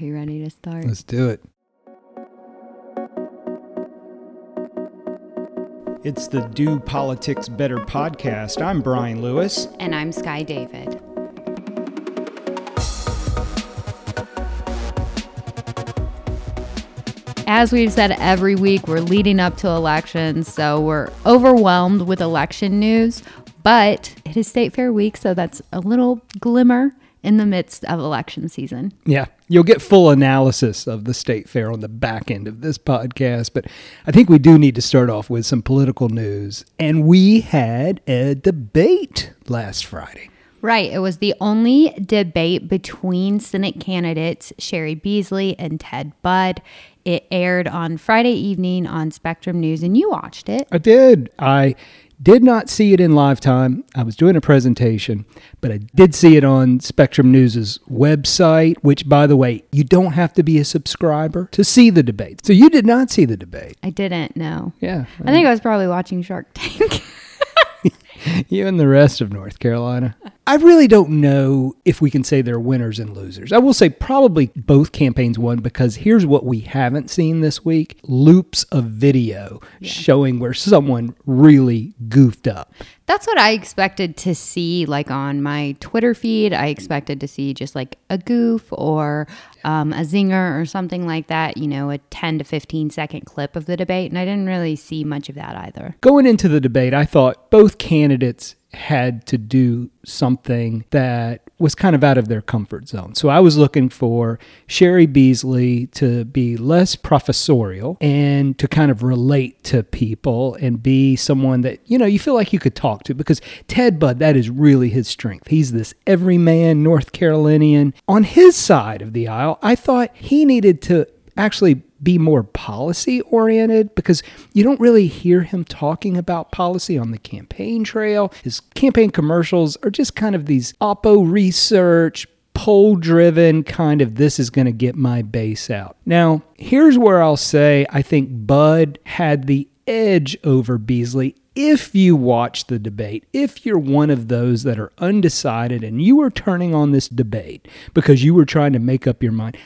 Are you ready to start? Let's do it. It's the Do Politics Better podcast. I'm Brian Lewis. And I'm Skye David. As we've said every week, we're leading up to elections, so we're overwhelmed with election news. But it is State Fair week, so that's a little glimmer in the midst of election season. Yeah, you'll get full analysis of the state fair on the back end of this podcast, but I think we do need to start off with some political news. And we had a debate last Friday. Right. It was the only debate between Senate candidates Cheri Beasley and Ted Budd. It aired on Friday evening on Spectrum News, and you watched it. I did. I did not see it in live time. I was doing a presentation, but I did see it on Spectrum News's website, which, by the way, you don't have to be a subscriber to see the debate. So you did not see the debate. I didn't, no. Yeah. I think I was probably watching Shark Tank. you and the rest of North Carolina. I really don't know if we can say they're winners and losers. I will say probably both campaigns won because here's what we haven't seen this week loops of video yeah. showing where someone really goofed up. That's what I expected to see, like on my Twitter feed. I expected to see just like a goof or um, a zinger or something like that, you know, a 10 to 15 second clip of the debate. And I didn't really see much of that either. Going into the debate, I thought both candidates had to do something that was kind of out of their comfort zone. So I was looking for Cheri Beasley to be less professorial and to kind of relate to people and be someone that, you know, you feel like you could talk to because Ted Budd, that is really his strength. He's this everyman North Carolinian. On his side of the aisle, I thought he needed to actually be more policy oriented because you don't really hear him talking about policy on the campaign trail. His campaign commercials are just kind of these oppo research, poll driven kind of this is going to get my base out. Now, here's where I'll say I think Budd had the edge over Beasley if you watch the debate, if you're one of those that are undecided and you are turning on this debate because you were trying to make up your mind,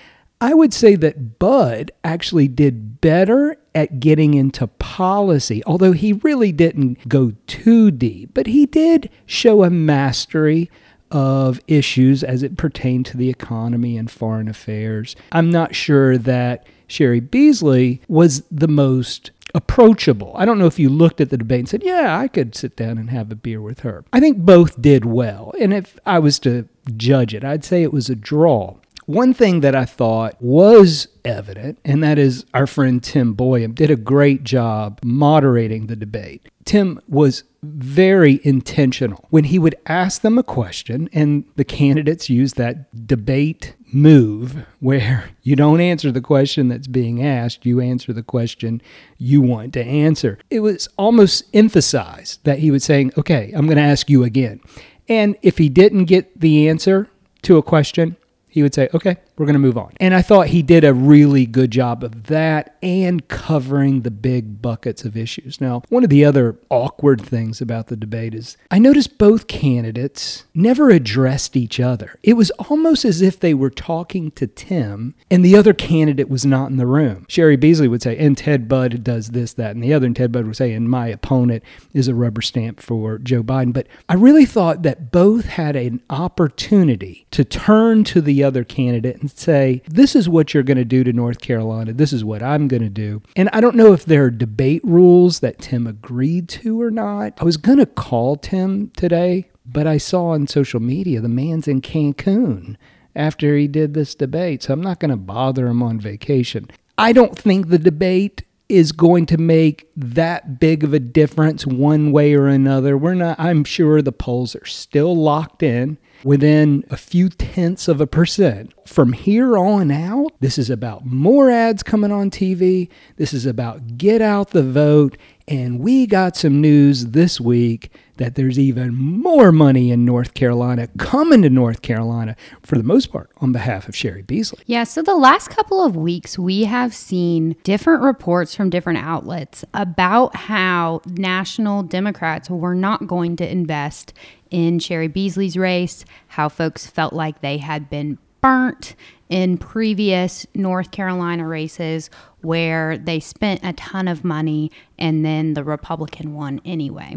I would say that Budd actually did better at getting into policy, although he really didn't go too deep, but he did show a mastery of issues as it pertained to the economy and foreign affairs. I'm not sure that Cheri Beasley was the most approachable. I don't know if you looked at the debate and said, yeah, I could sit down and have a beer with her. I think both did well. And if I was to judge it, I'd say it was a draw. One thing that I thought was evident, and that is our friend Tim Boyum did a great job moderating the debate. Tim was very intentional. When he would ask them a question, and the candidates used that debate move where you don't answer the question that's being asked, you answer the question you want to answer. It was almost emphasized that he was saying, Okay, I'm going to ask you again. And if he didn't get the answer to a question, he would say, okay, we're going to move on. And I thought he did a really good job of that and covering the big buckets of issues. Now, one of the other awkward things about the debate is I noticed both candidates never addressed each other. It was almost as if they were talking to Tim and the other candidate was not in the room. Cheri Beasley would say, and Ted Budd does this, that, and the other. And Ted Budd would say, and my opponent is a rubber stamp for Joe Biden. But I really thought that both had an opportunity to turn to the other candidate and say, this is what you're going to do to North Carolina. This is what I'm going to do. And I don't know if there are debate rules that Tim agreed to or not. I was going to call Tim today, but I saw on social media the man's in Cancun after he did this debate. So I'm not going to bother him on vacation. I don't think the debate is going to make that big of a difference one way or another. We're not I'm sure the polls are still locked in within a few tenths of a percent. From here on out, this is about more ads coming on TV. This is about get out the vote. And we got some news this week that there's even more money in North Carolina coming to North Carolina for the most part on behalf of Cheri Beasley. Yeah, so the last couple of weeks we have seen different reports from different outlets about how national Democrats were not going to invest in Cheri Beasley's race, how folks felt like they had been burnt in previous North Carolina races where they spent a ton of money and then the Republican won anyway.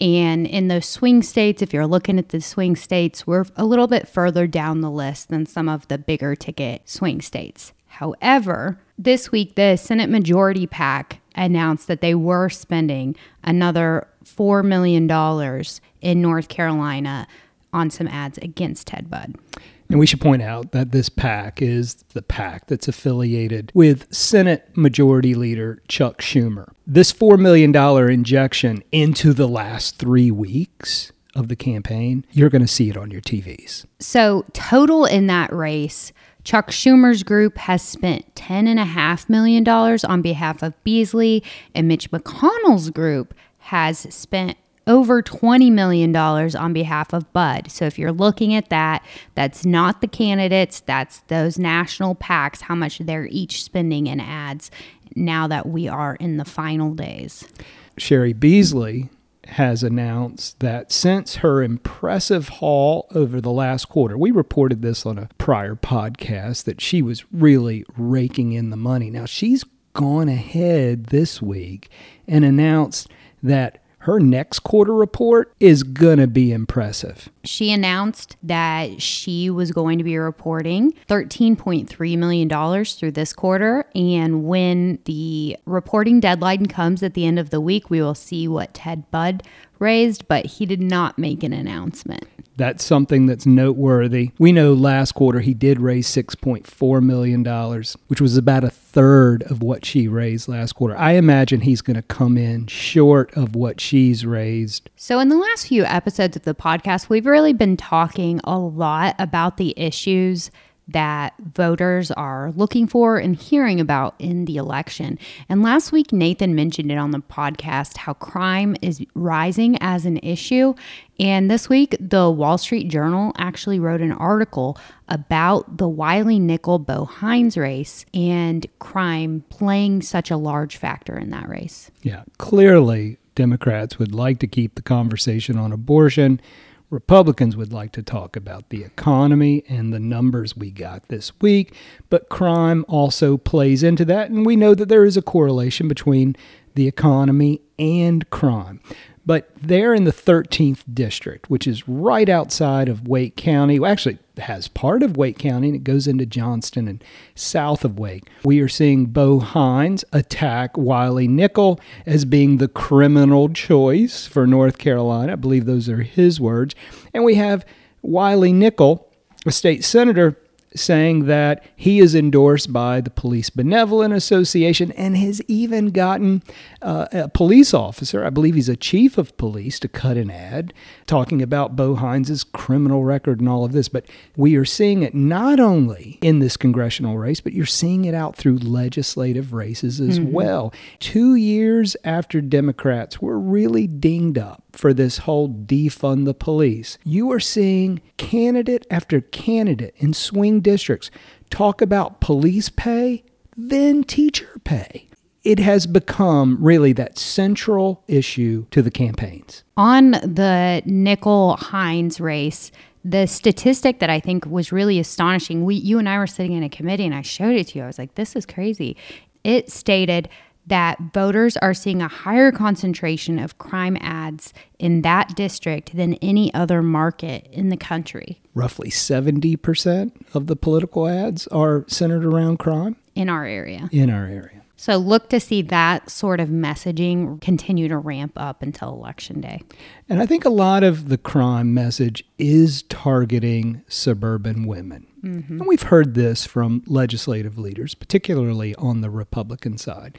And in those swing states, if you're looking at the swing states, we're a little bit further down the list than some of the bigger ticket swing states. However, this week, the Senate Majority PAC announced that they were spending another $4 million in North Carolina on some ads against Ted Budd. And we should point out that this PAC is the PAC that's affiliated with Senate Majority Leader Chuck Schumer. This $4 million injection into the last three weeks of the campaign, you're going to see it on your TVs. So, total in that race, Chuck Schumer's group has spent $10.5 million on behalf of Beasley, and Mitch McConnell's group has spent over $20 million on behalf of Budd. So if you're looking at that, that's not the candidates, that's those national PACs, how much they're each spending in ads now that we are in the final days. Cheri Beasley has announced that since her impressive haul over the last quarter, we reported this on a prior podcast that she was really raking in the money. Now she's gone ahead this week and announced that her next quarter report is going to be impressive. She announced that she was going to be reporting $13.3 million through this quarter. And when the reporting deadline comes at the end of the week, we will see what Ted Budd raised, but he did not make an announcement. That's something that's noteworthy. We know last quarter he did raise $6.4 million, which was about a third of what she raised last quarter. I imagine he's going to come in short of what she's raised. So, in the last few episodes of the podcast, we've really been talking a lot about the issues that voters are looking for and hearing about in the election. And last week, Nathan mentioned it on the podcast how crime is rising as an issue. And this week, the Wall Street Journal actually wrote an article about the Wiley Nickel Bo Hines race and crime playing such a large factor in that race. Yeah, clearly, Democrats would like to keep the conversation on abortion Republicans would like to talk about the economy and the numbers we got this week, but crime also plays into that, and we know that there is a correlation between the economy and crime. But they're in the 13th district, which is right outside of Wake County. Well, actually, has part of Wake County and it goes into Johnston and south of Wake. We are seeing Bo Hines attack Wiley Nickel as being the criminal choice for North Carolina. I believe those are his words. And we have Wiley Nickel, a state senator, saying that he is endorsed by the Police Benevolent Association and has even gotten uh, a police officer, I believe he's a chief of police, to cut an ad talking about Bo Hines's criminal record and all of this. But we are seeing it not only in this congressional race, but you're seeing it out through legislative races as mm-hmm. well. Two years after Democrats were really dinged up for this whole defund the police. You are seeing candidate after candidate in swing districts talk about police pay, then teacher pay. It has become really that central issue to the campaigns. On the Nickel Hines race, the statistic that I think was really astonishing, we you and I were sitting in a committee and I showed it to you. I was like, this is crazy. It stated that voters are seeing a higher concentration of crime ads in that district than any other market in the country. Roughly 70% of the political ads are centered around crime in our area. In our area. So look to see that sort of messaging continue to ramp up until election day. And I think a lot of the crime message is targeting suburban women. Mm-hmm. And we've heard this from legislative leaders, particularly on the Republican side,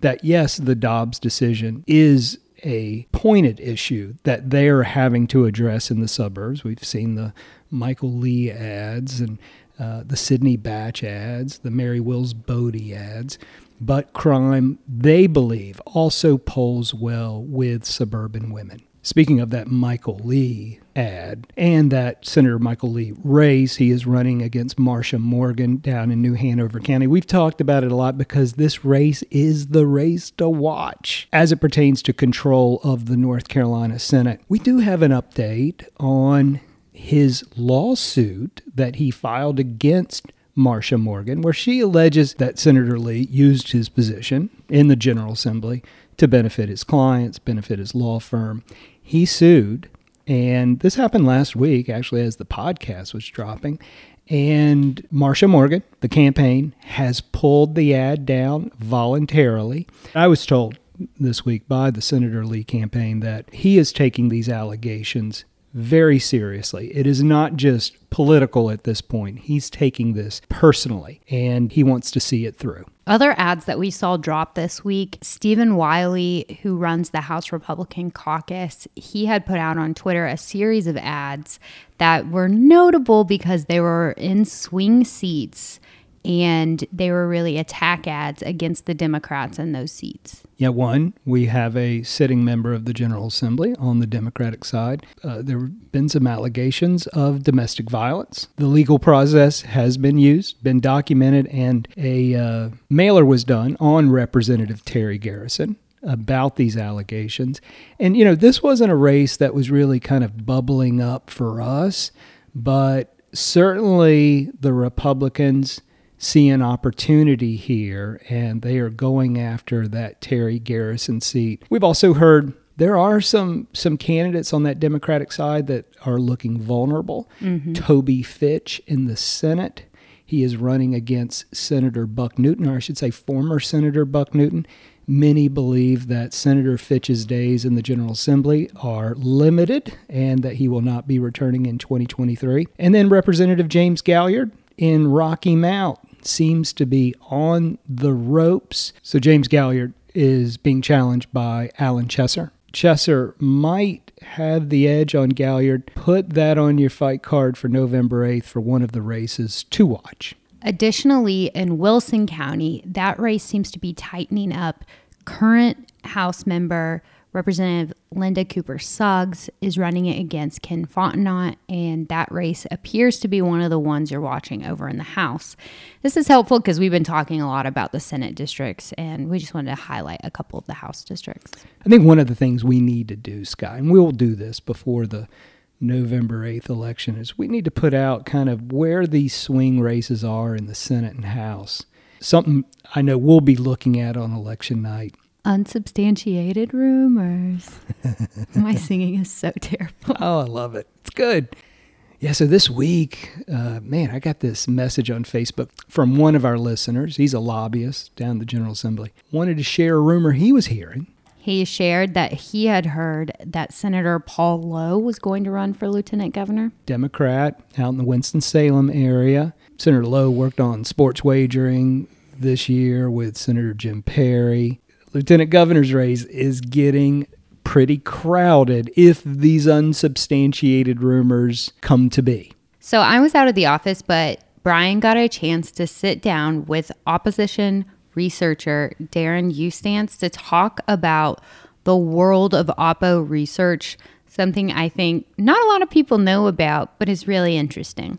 that yes, the Dobbs decision is a pointed issue that they're having to address in the suburbs. We've seen the Michael Lee ads and uh, the Sydney Batch ads, the Mary Wills Bode ads but crime, they believe, also polls well with suburban women. Speaking of that Michael Lee ad and that Senator Michael Lee race, he is running against Marcia Morgan down in New Hanover County. We've talked about it a lot because this race is the race to watch as it pertains to control of the North Carolina Senate. We do have an update on his lawsuit that he filed against Marcia Morgan, where she alleges that Senator Lee used his position in the General Assembly to benefit his clients, benefit his law firm. He sued, and this happened last week, actually, as the podcast was dropping. And Marcia Morgan, the campaign, has pulled the ad down voluntarily. I was told this week by the Senator Lee campaign that he is taking these allegations very seriously. It is not just political at this point. He's taking this personally and he wants to see it through. Other ads that we saw drop this week Stephen Wiley, who runs the House Republican caucus, he had put out on Twitter a series of ads that were notable because they were in swing seats and they were really attack ads against the Democrats in those seats. Yeah, one, we have a sitting member of the General Assembly on the Democratic side. Uh, there have been some allegations of domestic violence. The legal process has been used, been documented, and a uh, mailer was done on Representative Terry Garrison about these allegations. And, you know, this wasn't a race that was really kind of bubbling up for us, but certainly the Republicans see an opportunity here and they are going after that Terry Garrison seat. We've also heard there are some some candidates on that Democratic side that are looking vulnerable. Mm-hmm. Toby Fitch in the Senate. He is running against Senator Buck Newton, or I should say former Senator Buck Newton. Many believe that Senator Fitch's days in the General Assembly are limited and that he will not be returning in 2023. And then Representative James Gailliard in Rocky Mount seems to be on the ropes. So James Gailliard is being challenged by Alan Chesser. Chesser might have the edge on Gailliard. Put that on your fight card for November 8th for one of the races to watch. Additionally, in Wilson County, that race seems to be tightening up. Current House member Representative Linda Cooper Suggs is running it against Ken Fontenot, and that race appears to be one of the ones you're watching over in the House. This is helpful because we've been talking a lot about the Senate districts, and we just wanted to highlight a couple of the House districts. I think one of the things we need to do, Skye, and we'll do this before the November 8th election, is we need to put out kind of where these swing races are in the Senate and House. Something I know we'll be looking at on election night unsubstantiated rumors. My singing is so terrible. Oh, I love it. It's good. Yeah, so this week, uh, man, I got this message on Facebook from one of our listeners. He's a lobbyist down the General Assembly. Wanted to share a rumor he was hearing. He shared that he had heard that Senator Paul Lowe was going to run for lieutenant governor. Democrat out in the Winston-Salem area. Senator Lowe worked on sports wagering this year with Senator Jim Perry lieutenant governor's race is getting pretty crowded if these unsubstantiated rumors come to be. So I was out of the office, but Brian got a chance to sit down with opposition researcher Darren Eustance to talk about the world of Oppo research, something I think not a lot of people know about, but is really interesting.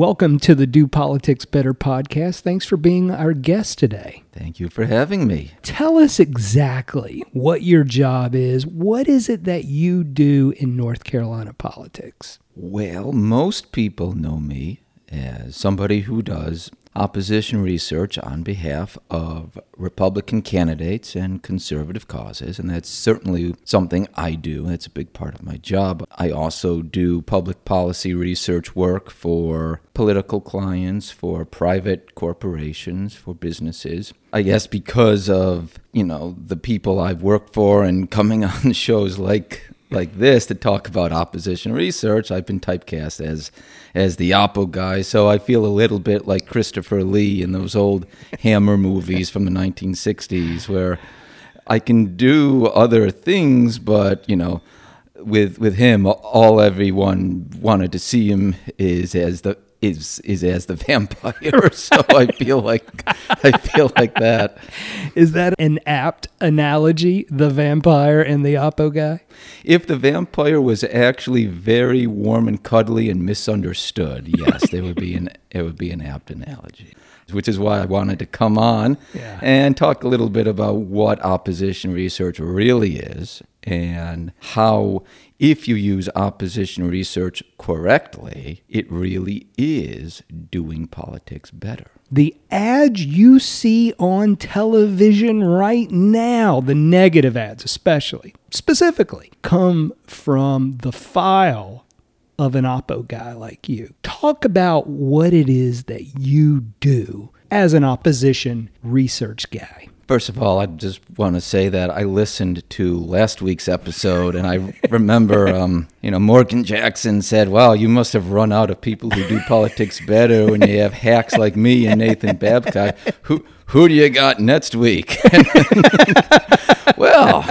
Welcome to the Do Politics Better podcast. Thanks for being our guest today. Thank you for having me. Tell us exactly what your job is. What is it that you do in North Carolina politics? Well, most people know me as somebody who does opposition research on behalf of Republican candidates and conservative causes, and that's certainly something I do. It's a big part of my job. I also do public policy research work for political clients, for private corporations, for businesses. I guess because of, you know, the people I've worked for and coming on shows like like this to talk about opposition research, I've been typecast as as the Oppo guy. So I feel a little bit like Christopher Lee in those old Hammer movies from the 1960s, where I can do other things, but you know, with with him, all everyone wanted to see him is as the is is as the vampire. so I feel like I feel like that. Is that an apt analogy? The vampire and the Oppo guy. If the vampire was actually very warm and cuddly and misunderstood, yes, there would be an it would be an apt analogy. Which is why I wanted to come on Yeah. and talk a little bit about what opposition research really is and how, if you use opposition research correctly, it really is doing politics better. The ads you see on television right now, the negative ads especially, specifically, come from the file of an Oppo guy like you. Talk about what it is that you do as an opposition research guy. First of all, I just want to say that I listened to last week's episode, and I remember, um, you know, Morgan Jackson said, "Wow, you must have run out of people who do politics better when you have hacks like me and Nathan Babcock. Who who do you got next week?" well,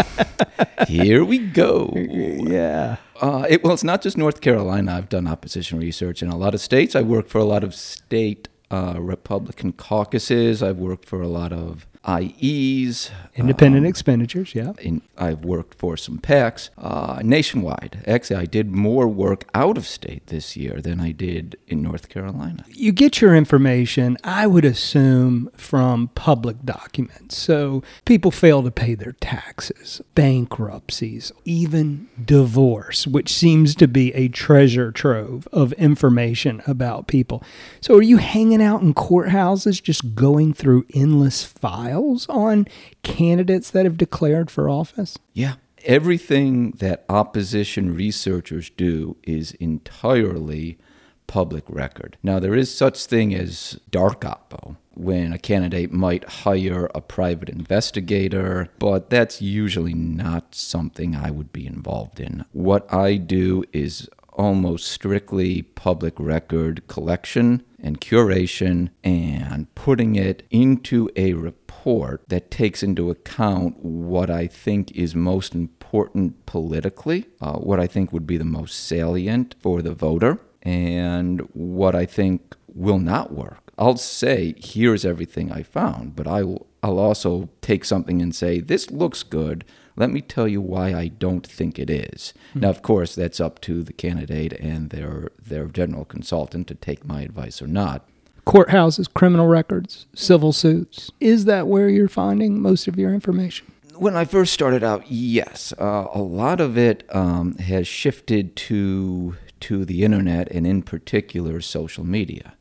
here we go. Yeah. Uh, it, well, it's not just North Carolina. I've done opposition research in a lot of states. I worked for a lot of state uh, Republican caucuses. I've worked for a lot of IEs. Independent um, expenditures, yeah. in, I've worked for some PACs uh, nationwide. Actually, I did more work out of state this year than I did in North Carolina. You get your information, I would assume, from public documents. So people fail to pay their taxes, bankruptcies, even divorce, which seems to be a treasure trove of information about people. So are you hanging out in courthouses just going through endless files on candidates that have declared for office? Yeah. Everything that opposition researchers do is entirely public record. Now, there is such thing as dark oppo, when a candidate might hire a private investigator, but that's usually not something I would be involved in. What I do is almost strictly public record collection and curation and putting it into a report that takes into account what I think is most important politically, uh, what I think would be the most salient for the voter, and what I think will not work. I'll say, here's everything I found, but I will, I'll also take something and say, this looks good. Let me tell you why I don't think it is. Now, of course, that's up to the candidate and their their general consultant to take my advice or not. Courthouses, criminal records, civil suits. Is that where you're finding most of your information? When I first started out, yes, uh, a lot of it um, has shifted to to the internet and, in particular, social media.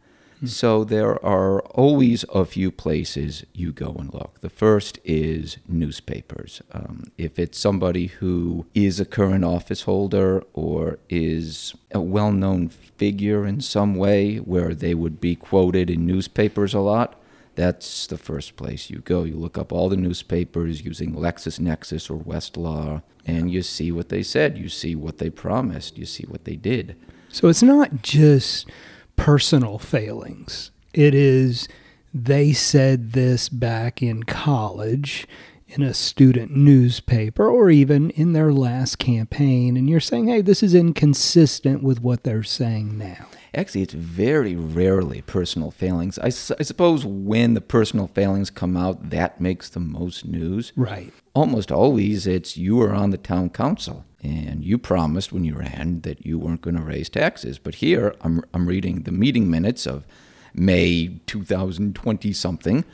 So there are always a few places you go and look. The first is newspapers. Um, if it's somebody who is a current office holder or is a well known figure in some way where they would be quoted in newspapers a lot, that's the first place you go. You look up all the newspapers using LexisNexis or Westlaw, and you see what they said. You see what they promised. You see what they did. So it's not just personal failings. It is they said this back in college in a student newspaper or even in their last campaign and you're saying, "Hey, this is inconsistent with what they're saying now." Actually, it's very rarely personal failings. I, su- I suppose when the personal failings come out, that makes the most news. Right. Almost always, it's you were on the town council and you promised when you ran that you weren't going to raise taxes. But here, I'm, I'm reading the meeting minutes of May 2020 something,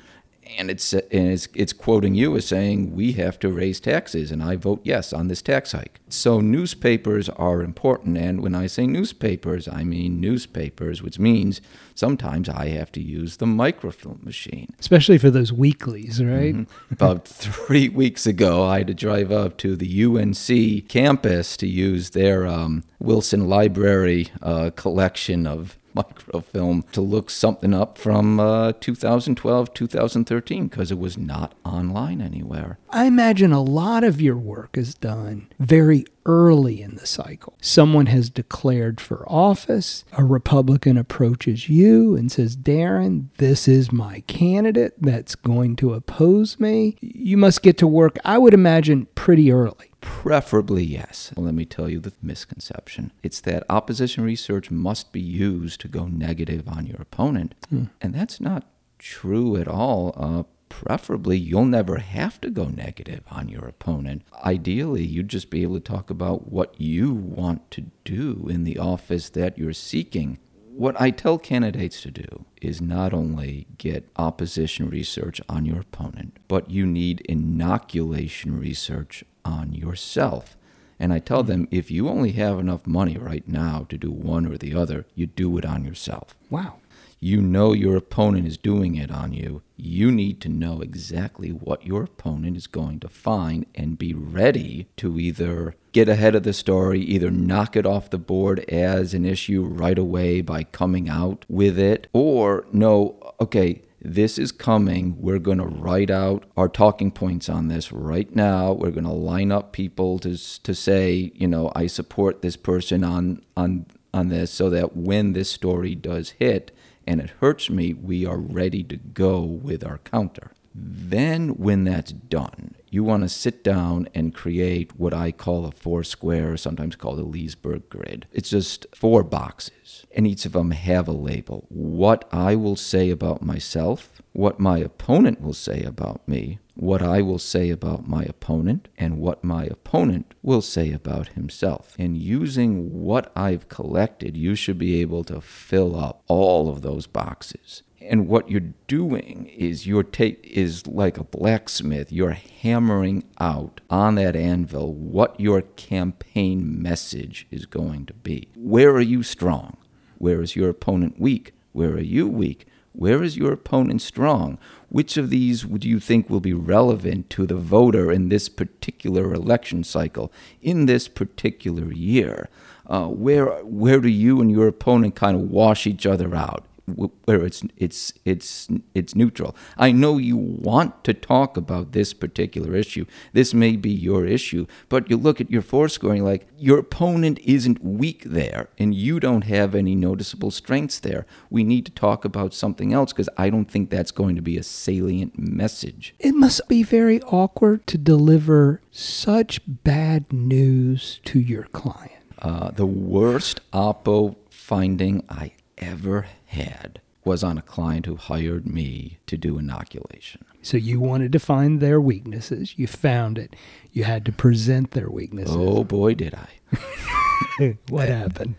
and it's and it's, it's quoting you as saying we have to raise taxes, and I vote yes on this tax hike. So newspapers are important, and when I say newspapers, I mean newspapers, which means sometimes I have to use the microfilm machine. Especially for those weeklies, right? About three weeks ago, I had to drive up to the UNC campus to use their um, Wilson Library uh, collection of microfilm to look something up from uh, 2012, 2013, because it was not online anywhere. I imagine a lot of your work is done very early in the cycle. Someone has declared for office, a Republican approaches you and says, Darren, this is my candidate that's going to oppose me. You must get to work, I would imagine, pretty early. Preferably, yes. Let me tell you the misconception. It's that opposition research must be used to go negative on your opponent. Hmm. And that's not true at all. Uh, preferably, you'll never have to go negative on your opponent. Ideally, you'd just be able to talk about what you want to do in the office that you're seeking. What I tell candidates to do is not only get opposition research on your opponent, but you need inoculation research on yourself. And I tell them if you only have enough money right now to do one or the other, you do it on yourself. Wow. You know your opponent is doing it on you. You need to know exactly what your opponent is going to find and be ready to either get ahead of the story, either knock it off the board as an issue right away by coming out with it, or no, okay, this is coming. We're going to write out our talking points on this right now. We're going to line up people to to say, you know, I support this person on on on this so that when this story does hit and it hurts me, we are ready to go with our counter. Then, when that's done, you want to sit down and create what I call a four square, sometimes called a Leesburg grid. It's just four boxes, and each of them have a label. What I will say about myself, what my opponent will say about me, what I will say about my opponent, and what my opponent will say about himself. And using what I've collected, you should be able to fill up all of those boxes. And what you're doing is you're ta- is like a blacksmith. You're hammering out on that anvil what your campaign message is going to be. Where are you strong? Where is your opponent weak? Where are you weak? Where is your opponent strong? Which of these do you think will be relevant to the voter in this particular election cycle, in this particular year? Uh, where where do you and your opponent kind of wash each other out? Where it's it's it's it's neutral. I know you want to talk about this particular issue. This may be your issue, but you look at your four score and like your opponent isn't weak there, and you don't have any noticeable strengths there. We need to talk about something else because I don't think that's going to be a salient message. It must be very awkward to deliver such bad news to your client. Uh, the worst oppo finding I ever had was on a client who hired me to do inoculation. So you wanted to find their weaknesses. You found it. You had to present their weaknesses. Oh boy, did I. what happened?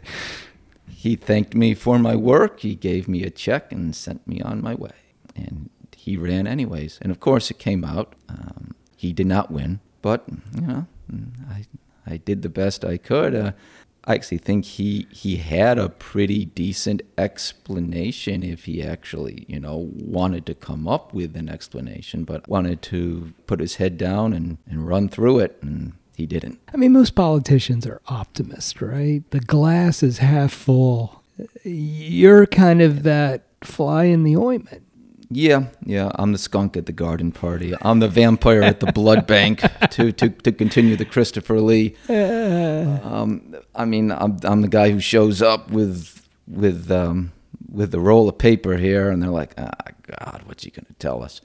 He thanked me for my work. He gave me a check and sent me on my way. And he ran anyways. And of course, it came out. Um, he did not win, but you know, I I did the best I could. Uh, I actually think he he had a pretty decent explanation if he actually you know wanted to come up with an explanation, but wanted to put his head down and, and run through it, and he didn't. I mean, most politicians are optimists, right? The glass is half full. You're kind of that fly in the ointment. Yeah, yeah. I'm the skunk at the garden party. I'm the vampire at the blood bank to, to, to continue the Christopher Lee. Um, I mean, I'm I'm the guy who shows up with with um, with the roll of paper here, and they're like, "Ah, God, what's he going to tell us?"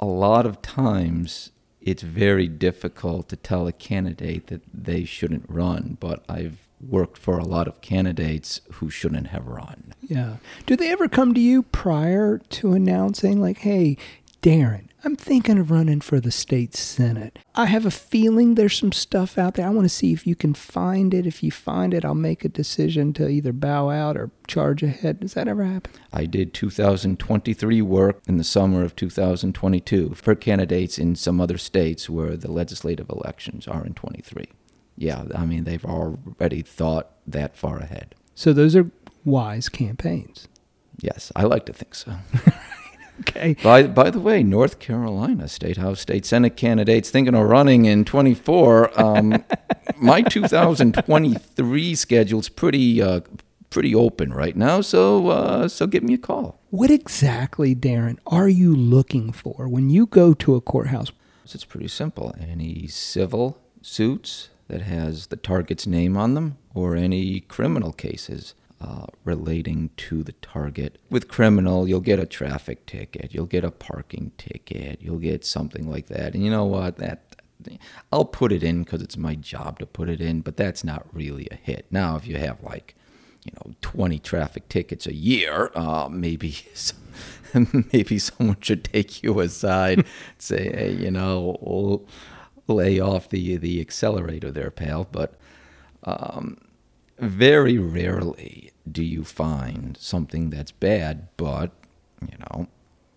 A lot of times, it's very difficult to tell a candidate that they shouldn't run, but I've worked for a lot of candidates who shouldn't have run. Yeah. Do they ever come to you prior to announcing, like, hey, Darren, I'm thinking of running for the state senate. I have a feeling there's some stuff out there. I want to see if you can find it. If you find it, I'll make a decision to either bow out or charge ahead. Does that ever happen? I did 2023 work in the summer of 2022 for candidates in some other states where the legislative elections are in 23. Yeah, I mean, they've already thought that far ahead. So those are wise campaigns. Yes, I like to think so. Okay. By by the way, North Carolina State House State Senate candidates thinking of running in 24. Um, my 2023 schedule's pretty uh, pretty open right now, so uh, so give me a call. What exactly, Darren, are you looking for when you go to a courthouse? It's pretty simple. Any civil suits that has the target's name on them, or any criminal cases uh, relating to the target. With criminal, you'll get a traffic ticket, you'll get a parking ticket, you'll get something like that. And you know what? That I'll put it in because it's my job to put it in, but that's not really a hit. Now, if you have like, you know, 20 traffic tickets a year, uh, maybe. maybe someone should take you aside, say, hey, you know, lay off the the accelerator there, pal. But um, very rarely do you find something that's bad, but you know,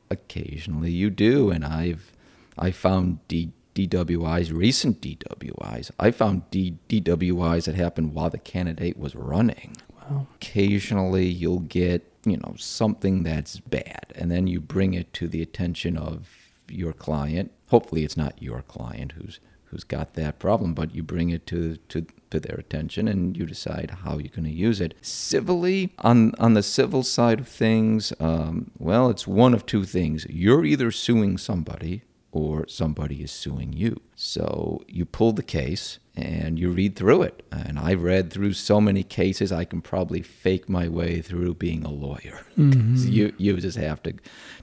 occasionally you do, and I've I found D, DWIs, recent DWIs. I found D, DWIs that happened while the candidate was running. Wow. Occasionally you'll get you know something that's bad, and then you bring it to the attention of your client. Hopefully, it's not your client who's who's got that problem, but you bring it to to to their attention and you decide how you're going to use it. Civilly, on, on the civil side of things, um, well, it's one of two things. You're either suing somebody or somebody is suing you. So you pull the case and you read through it. And I've read through so many cases, I can probably fake my way through being a lawyer. Mm-hmm. you you just have to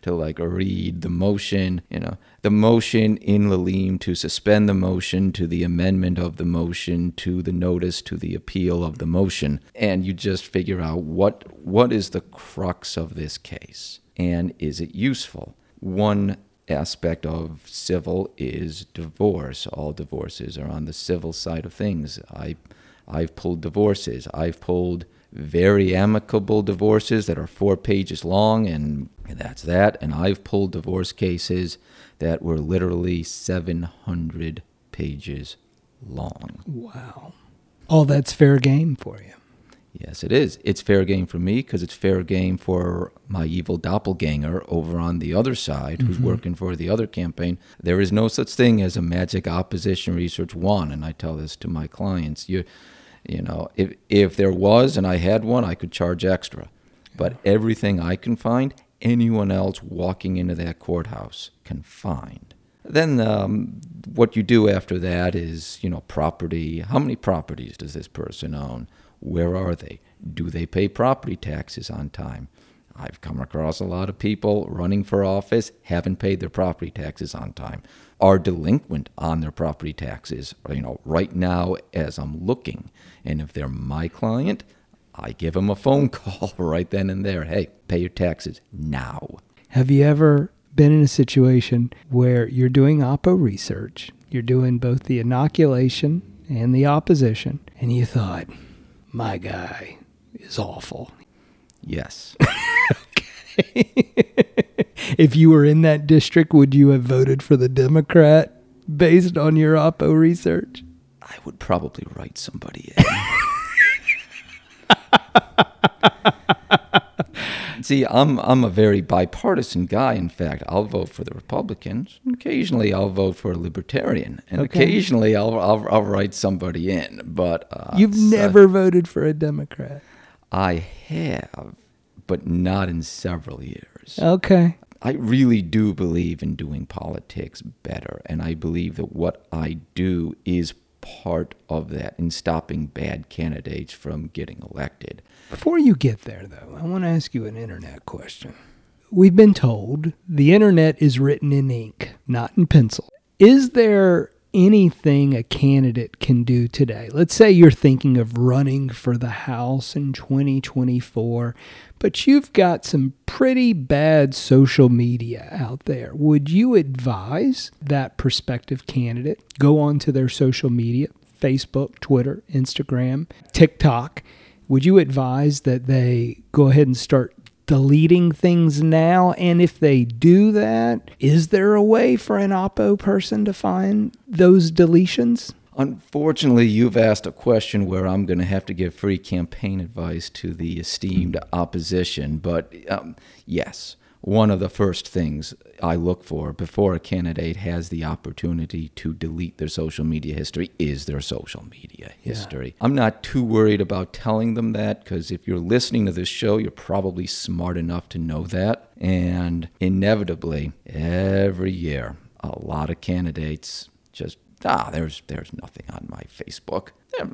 to like read the motion, you know, the motion in limine to suspend the motion to the amendment of the motion to the notice to the appeal of the motion, and you just figure out what what is the crux of this case and is it useful. One aspect of civil is divorce. All divorces are on the civil side of things. I, I've pulled divorces. I've pulled very amicable divorces that are four pages long, and that's that. And I've pulled divorce cases that were literally 700 pages long. Wow. All that's fair game for you. Yes, it is. It's fair game for me because it's fair game for my evil doppelganger over on the other side who's mm-hmm. working for the other campaign. There is no such thing as a magic opposition research one, and I tell this to my clients. You, you know, if if there was and I had one, I could charge extra. But everything I can find, anyone else walking into that courthouse can find. Then um, what you do after that is, you know, property. How many properties does this person own? Where are they? Do they pay property taxes on time? I've come across a lot of people running for office haven't paid their property taxes on time, are delinquent on their property taxes, you know, right now as I'm looking. And if they're my client, I give them a phone call right then and there. Hey, pay your taxes now. Have you ever been in a situation where you're doing Oppo research, you're doing both the inoculation and the opposition, and you thought, my guy is awful. Yes. okay. if you were in that district, would you have voted for the Democrat based on your Oppo research? I would probably write somebody in. See, I'm I'm a very bipartisan guy. In fact, I'll vote for the Republicans. Occasionally, I'll vote for a Libertarian, and okay. occasionally, I'll, I'll, I'll write somebody in. But uh, you've never uh, voted for a Democrat. I have, but not in several years. Okay. I really do believe in doing politics better, and I believe that what I do is part of that in stopping bad candidates from getting elected. Before you get there, though, I want to ask you an internet question. We've been told the internet is written in ink, not in pencil. Is there anything a candidate can do today? Let's say you're thinking of running for the House in 2024, but you've got some pretty bad social media out there. Would you advise that prospective candidate go onto their social media, Facebook, Twitter, Instagram, TikTok? Would you advise that they go ahead and start deleting things now? And if they do that, is there a way for an Oppo person to find those deletions? Unfortunately, you've asked a question where I'm going to have to give free campaign advice to the esteemed opposition. But um, yes, one of the first things I look for before a candidate has the opportunity to delete their social media history is their social media history. Yeah. I'm not too worried about telling them that because if you're listening to this show, you're probably smart enough to know that. And inevitably, every year, a lot of candidates just ah, there's there's nothing on my Facebook.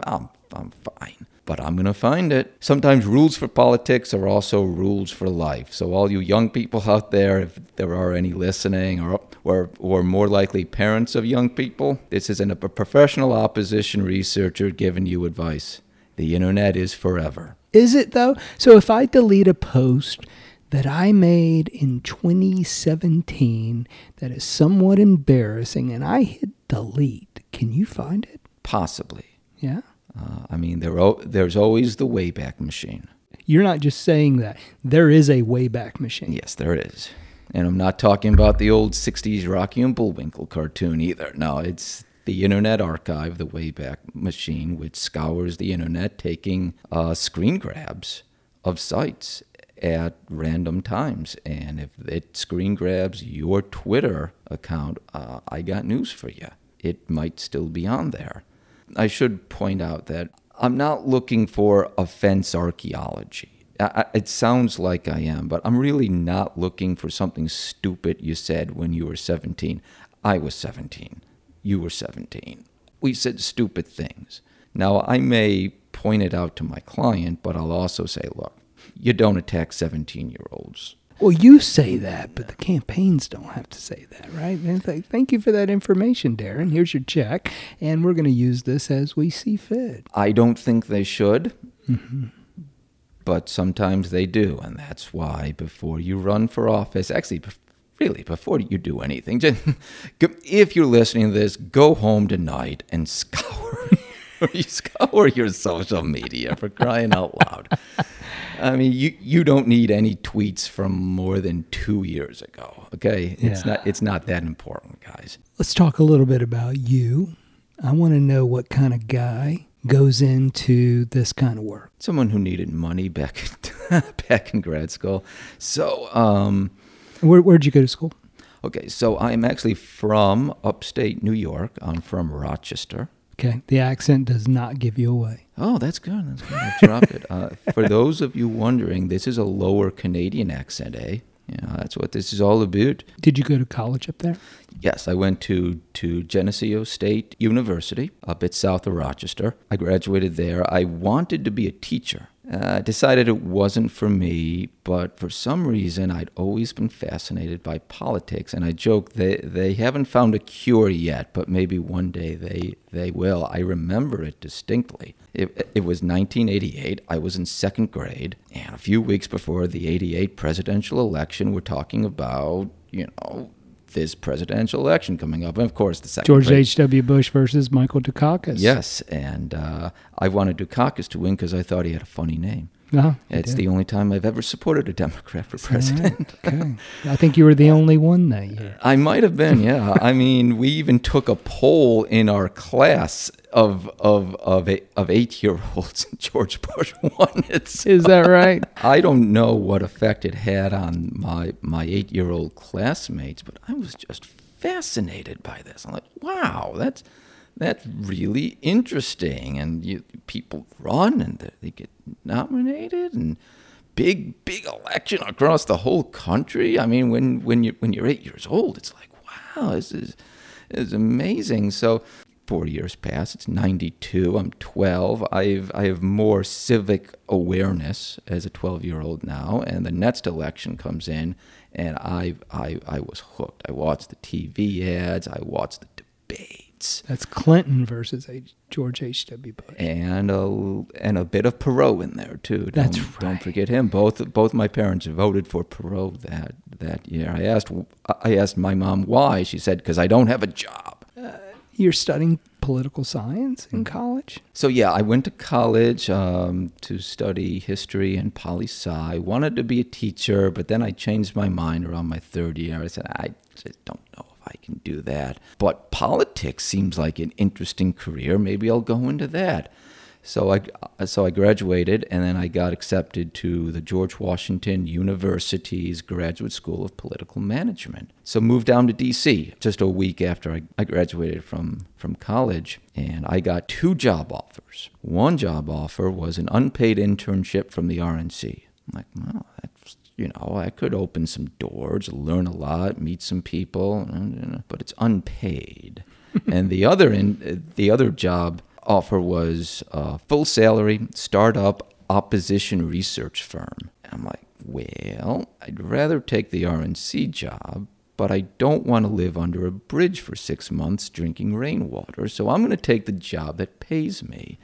I'm, I'm fine. But I'm going to find it. Sometimes rules for politics are also rules for life. So, all you young people out there, if there are any listening, or, or, or more likely parents of young people, this isn't a professional opposition researcher giving you advice. The internet is forever. Is it though? So, if I delete a post, that I made in 2017 that is somewhat embarrassing and I hit delete. Can you find it? Possibly. Yeah. Uh, I mean, there o- there's always the Wayback Machine. You're not just saying that. There is a Wayback Machine. Yes, there is. And I'm not talking about the old 60s Rocky and Bullwinkle cartoon either. No, it's the Internet Archive, the Wayback Machine, which scours the internet taking uh, screen grabs of sites at random times. And if it screen grabs your Twitter account, uh, I got news for you. It might still be on there. I should point out that I'm not looking for offense archaeology. It sounds like I am, but I'm really not looking for something stupid you said when you were 17. I was 17. You were 17. We said stupid things. Now, I may point it out to my client, but I'll also say, look, you don't attack 17 year olds. Well, you say that, but the campaigns don't have to say that, right? Like, Thank you for that information, Darren. Here's your check, and we're going to use this as we see fit. I don't think they should, mm-hmm. but sometimes they do. And that's why before you run for office, actually, really, before you do anything, just, if you're listening to this, go home tonight and scour. you scour your social media for crying out loud. I mean, you you don't need any tweets from more than two years ago. Okay, it's not it's not that important, guys. Let's talk a little bit about you. I want to know what kind of guy goes into this kind of work. Someone who needed money back back in grad school. So, um, Where, where'd you go to school? okay, so I'm actually from upstate New York. I'm from Rochester. Okay, the accent does not give you away. Oh, that's good. That's good. I dropped it. Uh, for those of you wondering, this is a lower Canadian accent, eh? Yeah, that's what this is all about. Did you go to college up there? Yes, I went to, to Geneseo State University, a bit south of Rochester. I graduated there. I wanted to be a teacher. Uh, decided it wasn't for me, but for some reason I'd always been fascinated by politics. And I joke they, they haven't found a cure yet, but maybe one day they, they will. I remember it distinctly. It, it was 1988. I was in second grade, and a few weeks before the 88 presidential election, we're talking about, you know, this presidential election coming up. And of course, the second George H.W. Bush versus Michael Dukakis. Yes, and uh, I wanted Dukakis to win because I thought he had a funny name. Uh-huh, It's the only time I've ever supported a Democrat for All right, president. okay. I think you were the only one that year. I might have been, yeah. I mean, we even took a poll in our class of of of eight, of eight year olds. George Bush won it. So Is that right? I don't know what effect it had on my my eight year old classmates, but I was just fascinated by this. I'm like, wow, that's that's really interesting. And you, people run and they- they get nominated and big big election across the whole country. I mean, when when you when you're eight years old, it's like, wow, this is this is amazing. So. Four years pass. It's ninety-two. I'm twelve. I've I have more civic awareness as a twelve-year-old now. And the next election comes in, and I I I was hooked. I watched the TV ads. I watched the debates That's Clinton versus H- George H.W. Bush. and a and a bit of Perot in there too. Don't, That's Don't forget him. Both both my parents voted for Perot that that year. I asked I asked my mom why. She said because I don't have a job. You're studying political science in college? So yeah, I went to college um, to study history and poli sci. Wanted to be a teacher, but then I changed my mind around my third year. I said I just don't know if I can do that. But politics seems like an interesting career. Maybe I'll go into that. So I so I graduated, and then I got accepted to the George Washington University's Graduate School of Political Management. So moved down to D.C. just a week after I, I graduated from from college, and I got two job offers. One job offer was an unpaid internship from the RNC. I'm like, well, that's you know, I could open some doors, learn a lot, meet some people, and, you know, but it's unpaid. and the other in the other job offer was uh, full salary, startup opposition research firm. I'm like, well, I'd rather take the RNC job, but I don't want to live under a bridge for six months drinking rainwater, so I'm going to take the job that pays me.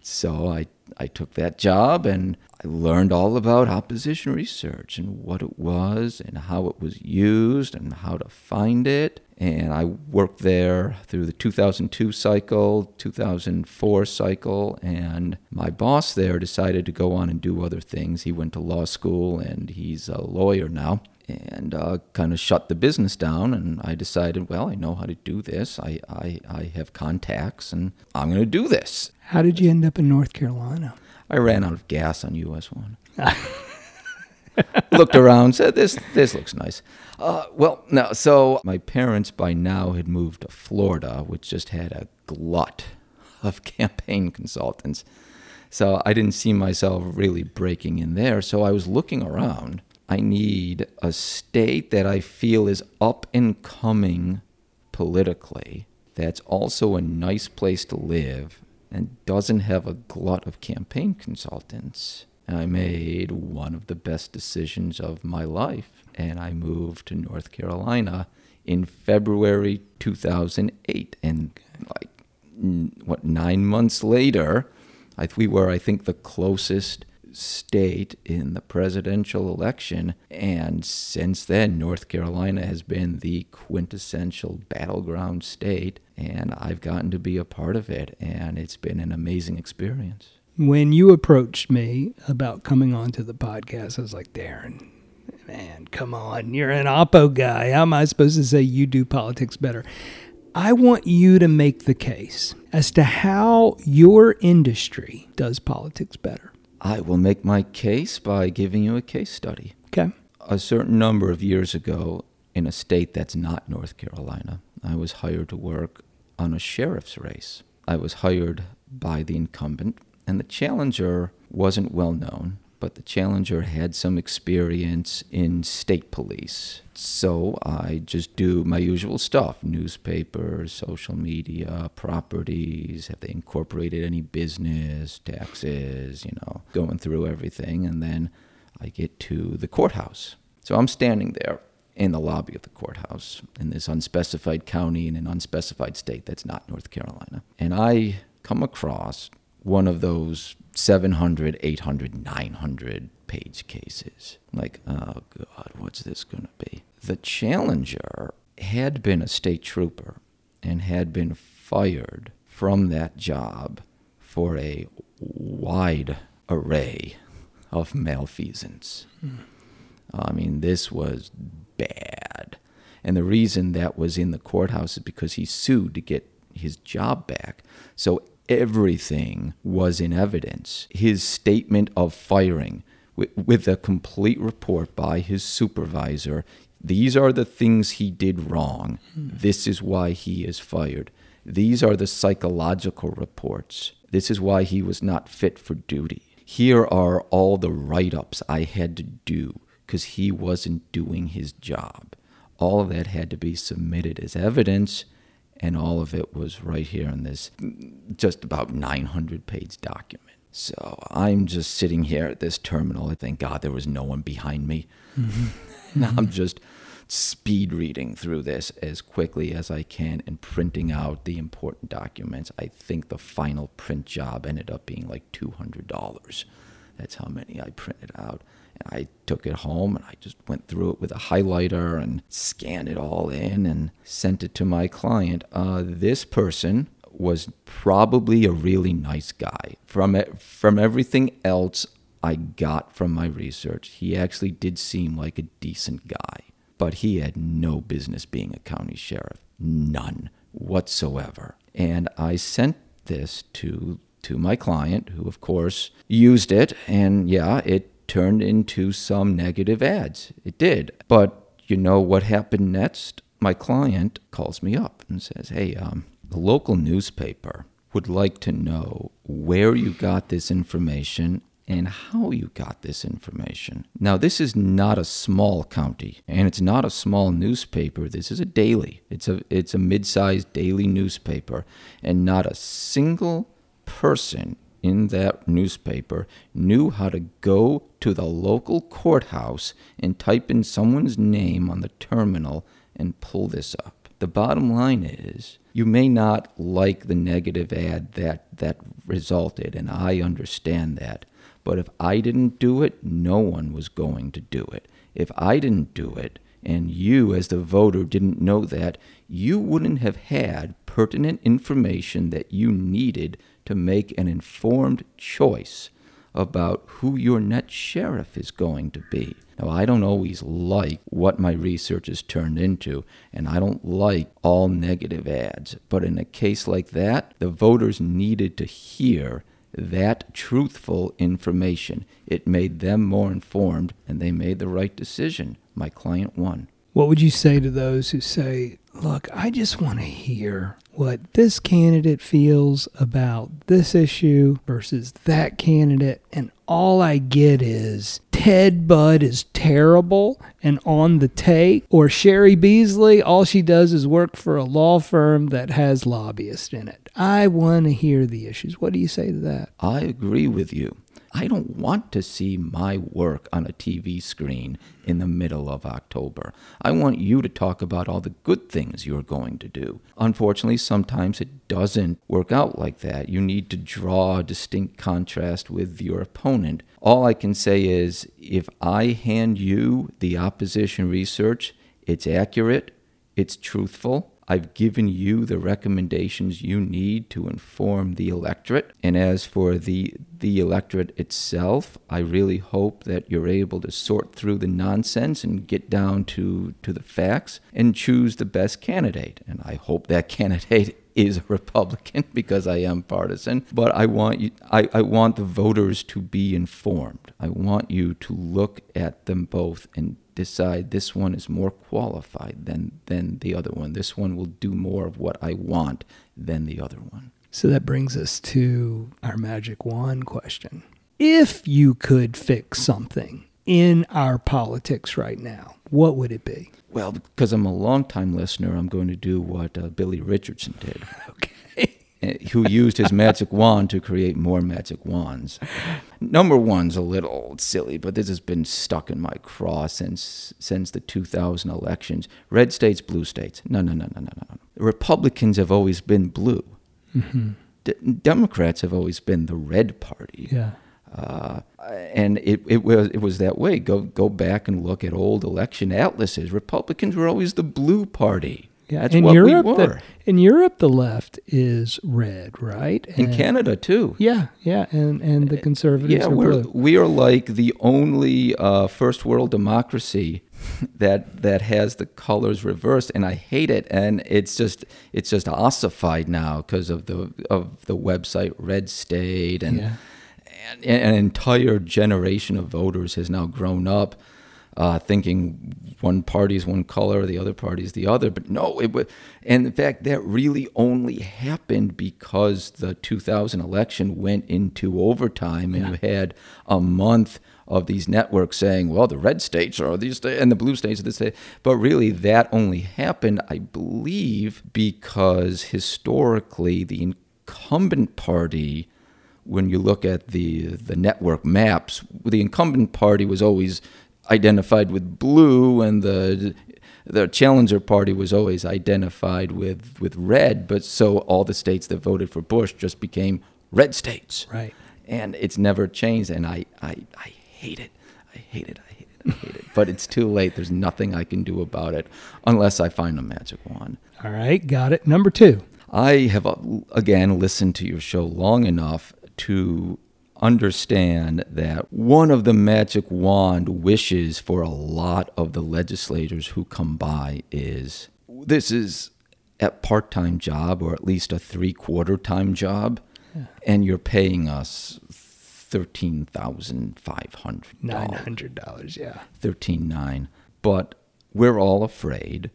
So I, I took that job and learned all about opposition research and what it was and how it was used and how to find it. And I worked there through the 2002 cycle, 2004 cycle, and my boss there decided to go on and do other things. He went to law school and he's a lawyer now and uh, kind of shut the business down. And I decided, well, I know how to do this. I, I, I have contacts and I'm going to do this. How did you end up in North Carolina? I ran out of gas on US one. Looked around, said this this looks nice. Uh, well, no. So my parents by now had moved to Florida, which just had a glut of campaign consultants. So I didn't see myself really breaking in there. So I was looking around. I need a state that I feel is up and coming politically. That's also a nice place to live and doesn't have a glut of campaign consultants. I made one of the best decisions of my life, and I moved to North Carolina in February 2008. And like, what, nine months later, I, we were, I think, the closest state in the presidential election. And since then, North Carolina has been the quintessential battleground state. And I've gotten to be a part of it. And it's been an amazing experience. When you approached me about coming onto the podcast, I was like, Darren, man, come on. You're an Oppo guy. How am I supposed to say you do politics better? I want you to make the case as to how your industry does politics better. I will make my case by giving you a case study. Okay. A certain number of years ago, in a state that's not North Carolina, I was hired to work on a sheriff's race. I was hired by the incumbent, and the challenger wasn't well known, but the challenger had some experience in state police. So I just do my usual stuff newspapers, social media, properties. Have they incorporated any business, taxes, you know, going through everything. And then I get to the courthouse. So I'm standing there in the lobby of the courthouse in this unspecified county in an unspecified state that's not North Carolina. And I come across one of those 700, 800, 900 page cases. Like, oh God, what's this going to be? The challenger had been a state trooper and had been fired from that job for a wide array of malfeasance. Hmm. I mean, this was bad. And the reason that was in the courthouse is because he sued to get his job back. So everything was in evidence. His statement of firing, with, with, a complete report by his supervisor. These are the things he did wrong. Hmm. This is why he is fired. These are the psychological reports. This is why he was not fit for duty. Here are all the write ups I had to do because he wasn't doing his job. All of that had to be submitted as evidence and all of it was right here in this just about 900 page document. So I'm just sitting here at this terminal. I thank God there was no one behind me. Mm-hmm. and I'm just speed reading through this as quickly as I can and printing out the important documents. I think the final print job ended up being like $200. That's how many I printed out. I took it home and I just went through it with a highlighter and scanned it all in and sent it to my client. Uh, this person was probably a really nice guy. From from everything else I got from my research, he actually did seem like a decent guy. But he had no business being a county sheriff, none whatsoever. And I sent this to to my client, who of course used it, and yeah, it turned into some negative ads. It did. But you know what happened next? My client calls me up and says, Hey, um, the local newspaper would like to know where you got this information and how you got this information. Now, this is not a small county, and it's not a small newspaper. This is a daily. It's a it's a mid-sized daily newspaper, and not a single person in that newspaper knew how to go to the local courthouse and type in someone's name on the terminal and pull this up. The bottom line is you may not like the negative ad that that resulted and I understand that. But if I didn't do it, no one was going to do it. If I didn't do it, and you, as the voter, didn't know that, you wouldn't have had pertinent information that you needed to make an informed choice about who your next sheriff is going to be. Now, I don't always like what my research has turned into, and I don't like all negative ads. But in a case like that, the voters needed to hear that truthful information. It made them more informed, and they made the right decision. My client won. What would you say to those who say, Look, I just want to hear what this candidate feels about this issue versus that candidate, and all I get is Ted Budd is terrible and on the take, or Cheri Beasley, all she does is work for a law firm that has lobbyists in it. I want to hear the issues. What do you say to that? I agree with you. I don't want to see my work on a TV screen in the middle of October. I want you to talk about all the good things you're going to do. Unfortunately, sometimes it doesn't work out like that. You need to draw a distinct contrast with your opponent. All I can say is if I hand you the opposition research, it's accurate, it's truthful, I've given you the recommendations you need to inform the electorate. And as for the the electorate itself, I really hope that you're able to sort through the nonsense and get down to, to the facts and choose the best candidate. And I hope that candidate is a Republican because I am partisan. But I want you I, I want the voters to be informed. I want you to look at them both and decide this one is more qualified than than the other one. This one will do more of what I want than the other one. So that brings us to our magic wand question. If you could fix something in our politics right now, what would it be? Well, because I'm a long-time listener, I'm going to do what uh, Billy Richardson did. Okay. Who used his magic wand to create more magic wands. Number one's a little silly, but this has been stuck in my craw since since the 2000 elections. Red states, blue states. No, no, no, no, no, no. Republicans have always been blue. Mm-hmm. D- Democrats have always been the red party. Yeah. Uh, and it, it was it was that way. Go go back and look at old election atlases. Republicans were always the blue party. Yeah. That's in Europe. The, in Europe, the left is red, right? in And- Canada too. Yeah, yeah, and and the conservatives Yeah, are we're blue. we are like the only uh, first world democracy that that has the colors reversed, and I hate it. And it's just it's just ossified now because of the of the website Red State, and, Yeah. and an entire generation of voters has now grown up. Uh, thinking one party's one color, the other party's the other, but no, it was, and in fact, that really only happened because the 2000 election went into overtime, and you had a month of these networks saying, well, the red states are these sta- and the blue states are this state. But really, that only happened, I believe, because historically the incumbent party, when you look at the the network maps, the incumbent party was always identified with blue, and the the challenger party was always identified with with red. But so all the states that voted for Bush just became red states Right. and it's never changed and I, I, I hate it i hate it i hate it i hate it but it's too late there's nothing i can do about it unless i find a magic wand All right, got it. Number two. i have uh, again listened to your show long enough to understand that one of the magic wand wishes for a lot of the legislators who come by is this is a part-time job or at least a three-quarter time job and you're paying us thirteen thousand five hundred Nine hundred dollars. Yeah. thirteen nine. But we're all afraid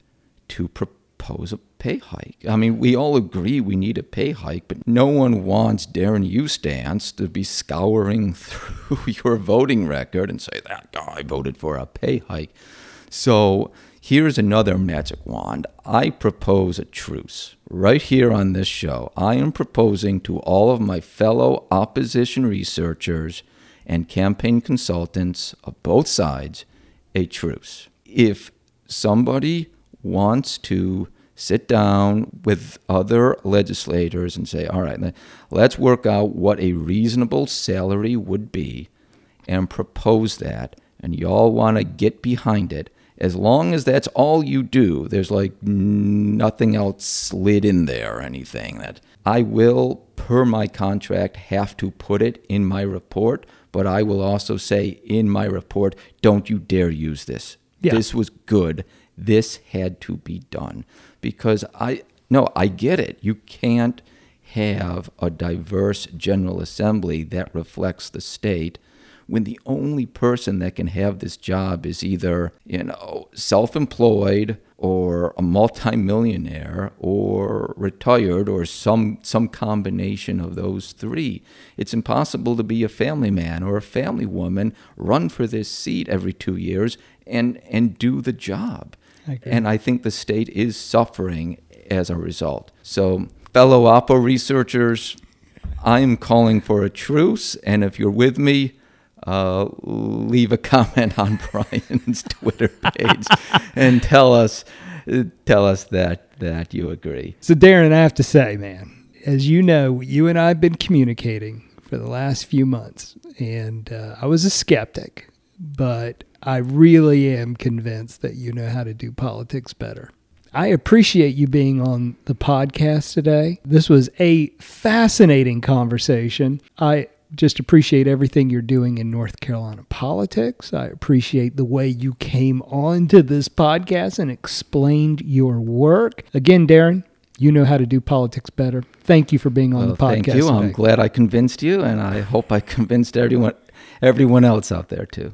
to propose a pay hike. I mean, we all agree we need a pay hike, but no one wants Darren Eustance to be scouring through your voting record and say that guy voted for a pay hike. So Here's another magic wand. I propose a truce. Right here on this show, I am proposing to all of my fellow opposition researchers and campaign consultants of both sides a truce. If somebody wants to sit down with other legislators and say, all right, let's work out what a reasonable salary would be and propose that, and y'all want to get behind it, as long as that's all you do, there's like nothing else slid in there or anything that I will, per my contract, have to put it in my report, but I will also say in my report, don't you dare use this. Yeah. This was good. This had to be done. Because I, no, I get it. You can't have a diverse General Assembly that reflects the state when the only person that can have this job is either, you know, self-employed or a multimillionaire or retired or some some combination of those three. It's impossible to be a family man or a family woman, run for this seat every 2 years and and do the job. I and I think the state is suffering as a result. So fellow Oppo researchers, I am calling for a truce and if you're with me, uh, leave a comment on Brian's Twitter page and tell us tell us that that you agree. So Darren, I have to say, man, as you know, you and I have been communicating for the last few months, and uh, I was a skeptic, but I really am convinced that you know how to do politics better. I appreciate you being on the podcast today. This was a fascinating conversation. I just appreciate everything you're doing in North Carolina politics. I appreciate the way you came on to this podcast and explained your work. Again, Darren, you know how to do politics better. Thank you for being on well, the podcast. Thank you. Today. I'm glad I convinced you, and I hope I convinced everyone, everyone else out there too.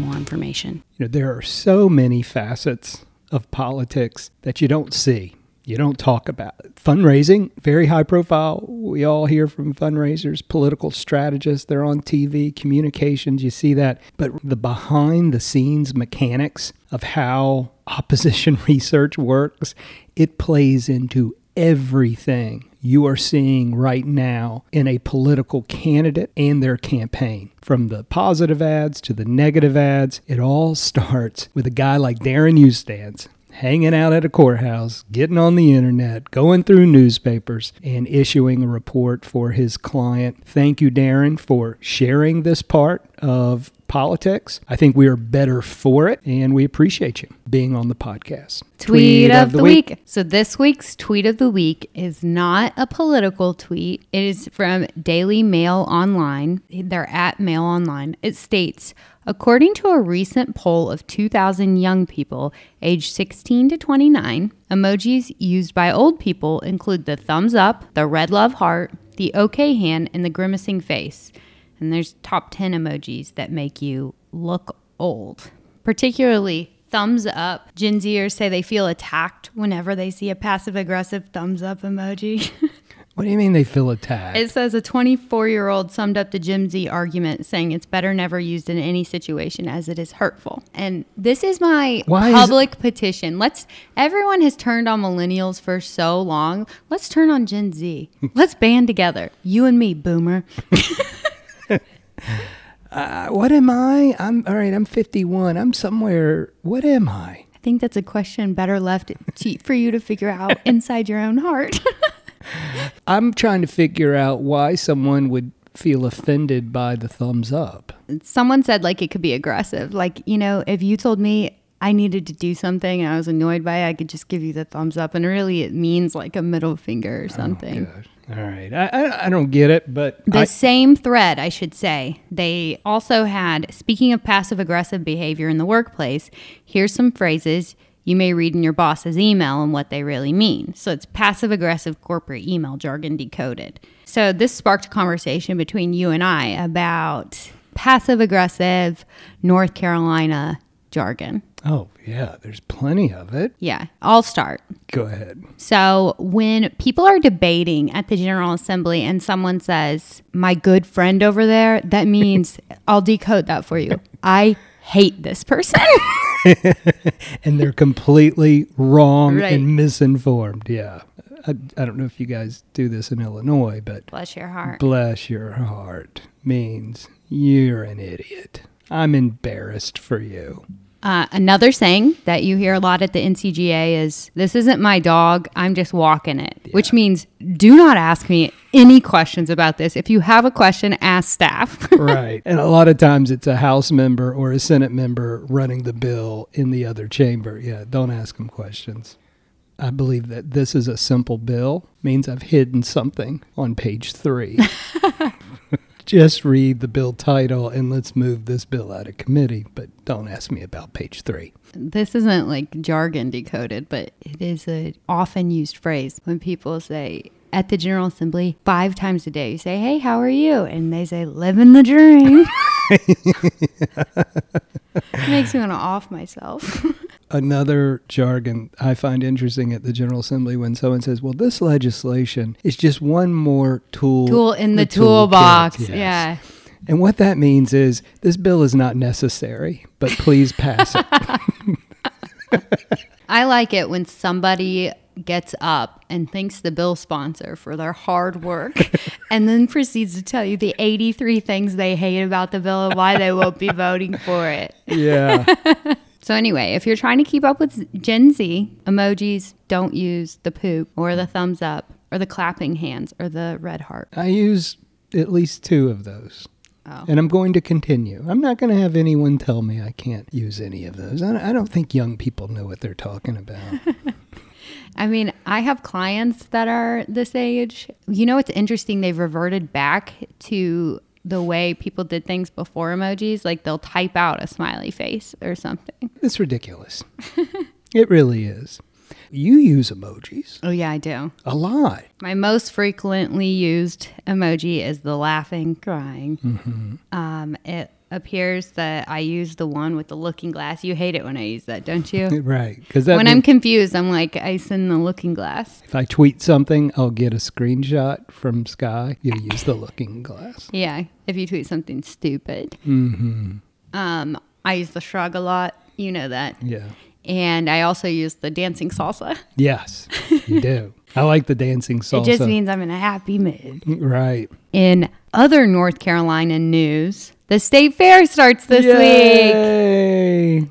more information. You know, there are so many facets of politics that you don't see. You don't talk about fundraising, very high profile. We all hear from fundraisers, political strategists, they're on TV, communications, you see that. But the behind the scenes mechanics of how opposition research works, it plays into everything you are seeing right now in a political candidate and their campaign. From the positive ads to the negative ads, it all starts with a guy like Darren Eustance hanging out at a courthouse, getting on the internet, going through newspapers, and issuing a report for his client. Thank you, Darren, for sharing this part of politics. I think we are better for it, and we appreciate you being on the podcast. Tweet, tweet of, of, the, week. week. So, this week's tweet of the week is not a political tweet, it is from Daily Mail Online. They're at Mail Online. It states, According to a recent poll of 2,000 young people aged 16 to 29, emojis used by old people include the thumbs up, the red love heart, the okay hand, and the grimacing face. And there's top 10 emojis that make you look old, particularly thumbs up. Gen Zers say they feel attacked whenever they see a passive aggressive thumbs up emoji. What do you mean they feel attacked? It says a 24 year old summed up the Gen Z argument saying it's better never used in any situation as it is hurtful. And this is my Why public is petition. Let's, everyone has turned on millennials for so long. Let's turn on Gen Z. Let's band together. You and me, boomer. uh, what am I? I'm all right. I'm 51. I'm somewhere. What am I? I think that's a question better left to, for you to figure out inside your own heart. I'm trying to figure out why someone would feel offended by the thumbs up. Someone said like it could be aggressive. Like, you know, if you told me I needed to do something and I was annoyed by it, I could just give you the thumbs up. And really, it means like a middle finger or oh, something. Oh, All right. I, I, I, don't get it, but. The I, same thread, I should say. They also had, speaking of passive aggressive behavior in the workplace, here's some phrases you may read in your boss's email and what they really mean. So it's passive aggressive corporate email jargon decoded. So this sparked a conversation between you and I about passive aggressive North Carolina jargon. Oh, yeah, there's plenty of it. Yeah, I'll start. Go ahead. So, when people are debating at the General Assembly and someone says, My good friend over there, that means I'll decode that for you. I hate this person. and they're completely wrong Right. and misinformed. Yeah. I, I don't know if you guys do this in Illinois, but Bless your heart. bless your heart means you're an idiot. I'm embarrassed for you. Uh, another saying that you hear a lot at the NCGA is, This isn't my dog, I'm just walking it, which means do not ask me any questions about this. If you have a question, ask staff. right. And a lot of times it's a House member or a Senate member running the bill in the other chamber. Yeah, don't ask them questions. I believe that this is a simple bill, means I've hidden something on page three. Just read the bill title and let's move this bill out of committee, but don't ask me about page three. this isn't like jargon decoded, but it is a often used phrase when people say at the General Assembly five times a day. You say, "Hey, how are you?" and they say, "Living the dream." it Makes me want to off myself. Another jargon I find interesting at the General Assembly when someone says, well, this legislation is just one more tool, Tool in the, toolkit." toolbox. Yes. Yeah. And what that means is this bill is not necessary, but please pass it. I like it when somebody gets up and thanks the bill sponsor for their hard work and then proceeds to tell you the 83 things they hate about the bill and why they won't be voting for it. yeah. So anyway, if you're trying to keep up with Gen Z, emojis don't use the poop or the thumbs up or the clapping hands or the red heart. I use at least two of those. Oh. And I'm going to continue. I'm not going to have anyone tell me I can't use any of those. I I don't think young people know what they're talking about. I mean, I have clients that are this age. You know, it's interesting. They've reverted back to the way people did things before emojis. Like they'll type out a smiley face or something. it's ridiculous. it really is. You use emojis Oh, yeah, I do. a lot. My most frequently used emoji is the laughing, crying. Um, it appears that I use the one with the looking glass. You hate it when I use that, don't you? Right. Because when I'm confused, I'm like, I send the looking glass. if I tweet something, I'll get a screenshot from Skye. You use the looking glass. Yeah, if you tweet something stupid. Mm-hmm. Um, I use the shrug a lot. You know that. Yeah. And I also use the dancing salsa. Yes, you do. I like the dancing salsa. It just means I'm in a happy mood. right. In other North Carolina news, the state fair starts this week.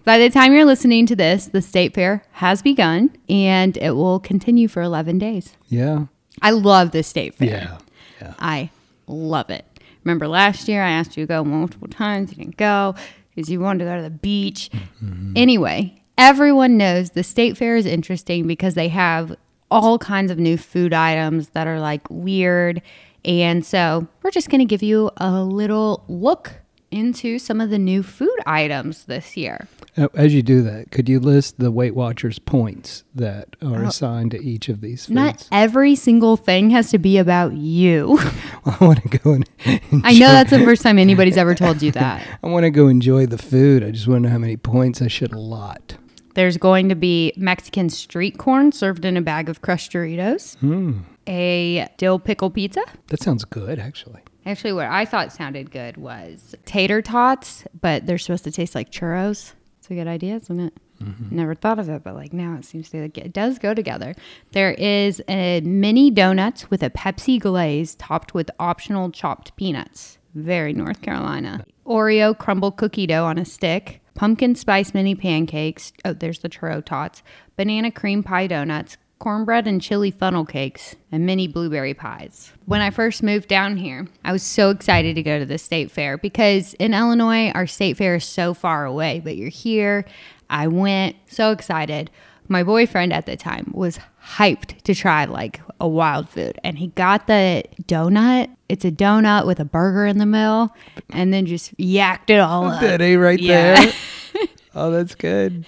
By the time you're listening to this, the state fair has begun and it will continue for 11 days. Yeah. I love the state fair. Yeah. Yeah. I love it. Remember last year I asked you to go multiple times. You didn't go because you wanted to go to the beach. Mm-hmm. Anyway, everyone knows the state fair is interesting because they have all kinds of new food items that are like weird. And so we're just going to give you a little look into some of the new food items this year. As you do that, could you list the Weight Watchers points that are assigned to each of these foods? Not every single thing has to be about you. I want to go and I know that's the first time anybody's ever told you that. I want to go enjoy the food. I just want to know how many points I should allot. There's going to be Mexican street corn served in a bag of crushed Doritos, Hmm. a dill pickle pizza. That sounds good, actually. Actually, what I thought sounded good was tater tots, but they're supposed to taste like churros. It's a good idea, isn't it? Mm-hmm. Never thought of it, but like now it seems to like it does go together. There is a mini donuts with a Pepsi glaze topped with optional chopped peanuts. Very North Carolina. Oreo crumble cookie dough on a stick, pumpkin spice mini pancakes. Oh, there's the churro tots. Banana cream pie donuts, cornbread and chili funnel cakes, and mini blueberry pies. When I first moved down here, I was so excited to go to the state fair because in Illinois, our state fair is so far away, but you're here. I went so excited. My boyfriend at the time was hyped to try like a wild food, and he got the donut. It's a donut with a burger in the middle, and then just yacked it all up. Did he right Yeah. there? oh, that's good.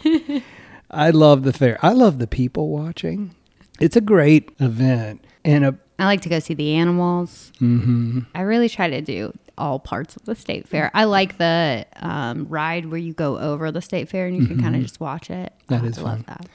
I love the fair. I love the people watching. It's a great event and a I like to go see the animals. Mm-hmm. I really try to do all parts of the state fair. I like the um, ride where you go over the state fair and you can kind of just watch it. Mm-hmm. That I is love fun. that.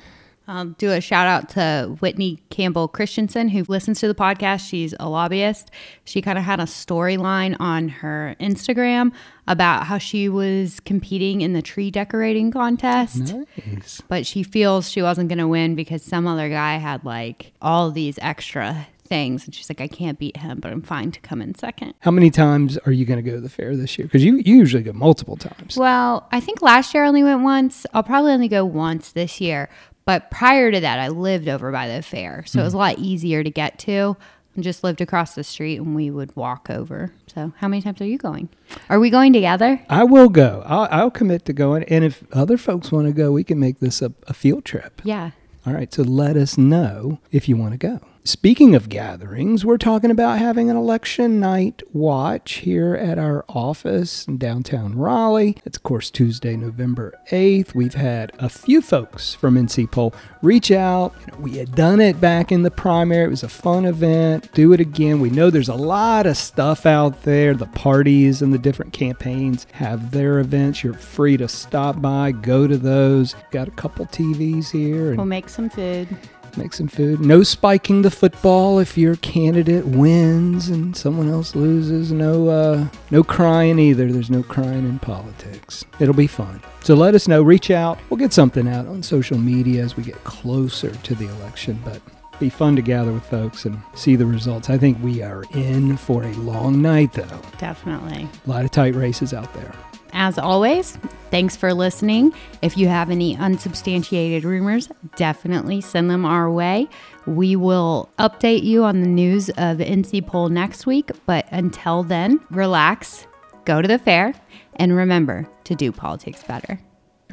Um, do a shout out to Whitney Campbell Christensen, who listens to the podcast. She's a lobbyist. She kind of had a storyline on her Instagram about how she was competing in the tree decorating contest nice. but she feels she wasn't going to win because some other guy had like all these extra things and she's like i can't beat him but i'm fine to come in second How many times are you going to go to the fair this year? Because you, you usually go multiple times. well i think last year i only went once i'll probably only go once this year but prior to that i lived over by the fair so it was a mm-hmm. lot easier to get to and just lived across the street and we would walk over so how many times are you going are we going together I will go. I'll, I'll commit to going. And if other folks want to go, we can make this a, a field trip. yeah All right, so let us know if you want to go. Speaking of gatherings, we're talking about having an election night watch here at our office in downtown Raleigh. It's, of course, Tuesday, November 8th. We've had a few folks from NC Poll reach out. We had done it back in the primary, it was a fun event. Do it again. We know there's a lot of stuff out there. The parties and the different campaigns have their events. You're free to stop by, go to those. Got a couple TVs here. We'll make some food Make some food. No spiking the football if your candidate wins and someone else loses. No, uh, no crying either. There's no crying in politics. It'll be fun. So let us know. Reach out. We'll get something out on social media as we get closer to the election. But be fun to gather with folks and see the results. I think we are in for a long night, though. definitely A lot of tight races out there. As always, thanks for listening. If you have any unsubstantiated rumors, definitely send them our way. We will update you on the news of the NC poll next week. But until then, relax, go to the fair, and remember to do politics better.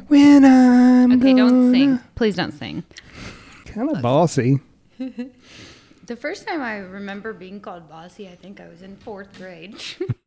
When I'm Okay, don't sing. Please don't sing. Kind of bossy. The first time I remember being called bossy, I think I was in fourth grade.